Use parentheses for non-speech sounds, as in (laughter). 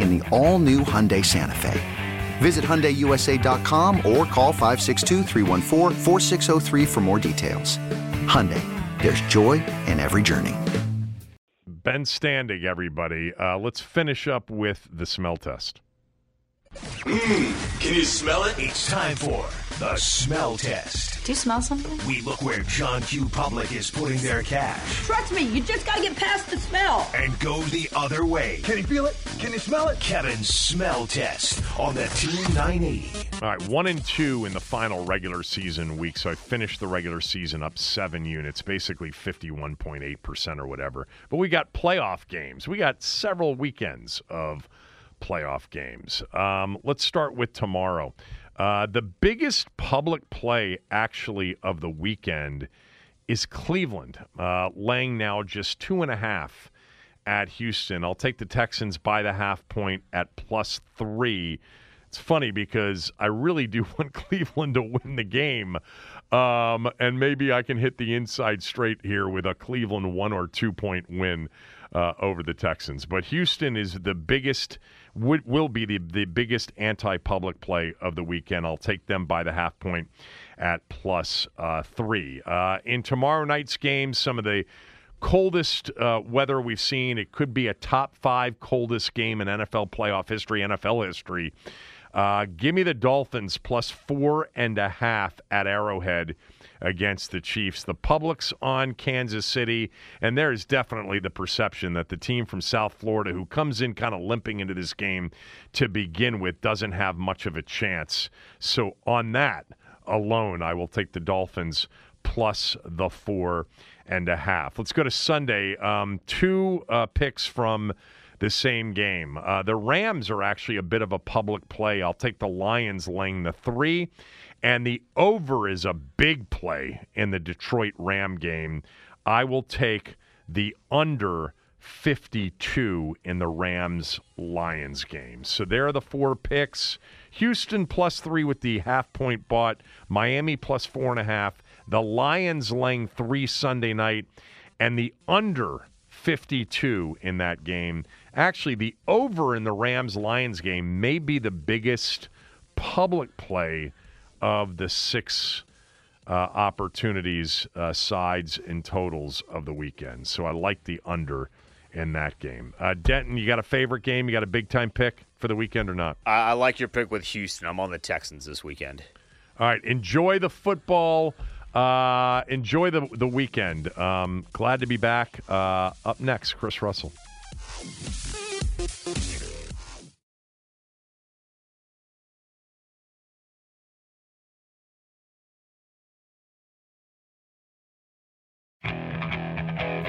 in the all new Hyundai Santa Fe. Visit HyundaiUSA.com or call 562 for more details. Hyundai, there's joy in every journey. Ben Standing, everybody. Uh, let's finish up with the smell test. Mmm, can you smell it? It's time for the smell test. Do you smell something? We look where John Q. Public is putting their cash. Trust me, you just gotta get past the smell. And go the other way. Can you feel it? Can you smell it? Kevin's smell test on the Team 980. All right, one and two in the final regular season week. So I finished the regular season up seven units, basically 51.8% or whatever. But we got playoff games. We got several weekends of playoff games. Um, let's start with tomorrow. Uh, the biggest public play, actually, of the weekend is Cleveland, uh, laying now just two and a half at Houston. I'll take the Texans by the half point at plus three. It's funny because I really do (laughs) want Cleveland to win the game. Um, and maybe I can hit the inside straight here with a Cleveland one or two point win uh, over the Texans. But Houston is the biggest would, will be the, the biggest anti public play of the weekend. I'll take them by the half point at plus, uh, three. Uh, in tomorrow night's game, some of the coldest uh, weather we've seen. It could be a top five coldest game in NFL playoff history, NFL history. Uh, give me the Dolphins plus four and a half at Arrowhead against the Chiefs. The public's on Kansas City, and there is definitely the perception that the team from South Florida, who comes in kind of limping into this game to begin with, doesn't have much of a chance. So, on that alone, I will take the Dolphins plus the four and a half. Let's go to Sunday. Um, two uh, picks from the same game. Uh, the Rams are actually a bit of a public play. I'll take the Lions laying the three. And the over is a big play in the Detroit Ram game. I will take the under 52 in the Rams Lions game. So there are the four picks. Houston plus three with the half point bought. Miami plus four and a half. The Lions laying three Sunday night. And the under 52 in that game. Actually, the over in the Rams Lions game may be the biggest public play of the six uh, opportunities, uh, sides, and totals of the weekend. So I like the under in that game. Uh, Denton, you got a favorite game? You got a big time pick for the weekend or not? I, I like your pick with Houston. I'm on the Texans this weekend. All right, enjoy the football. Uh, enjoy the the weekend. Um, glad to be back. Uh, up next, Chris Russell.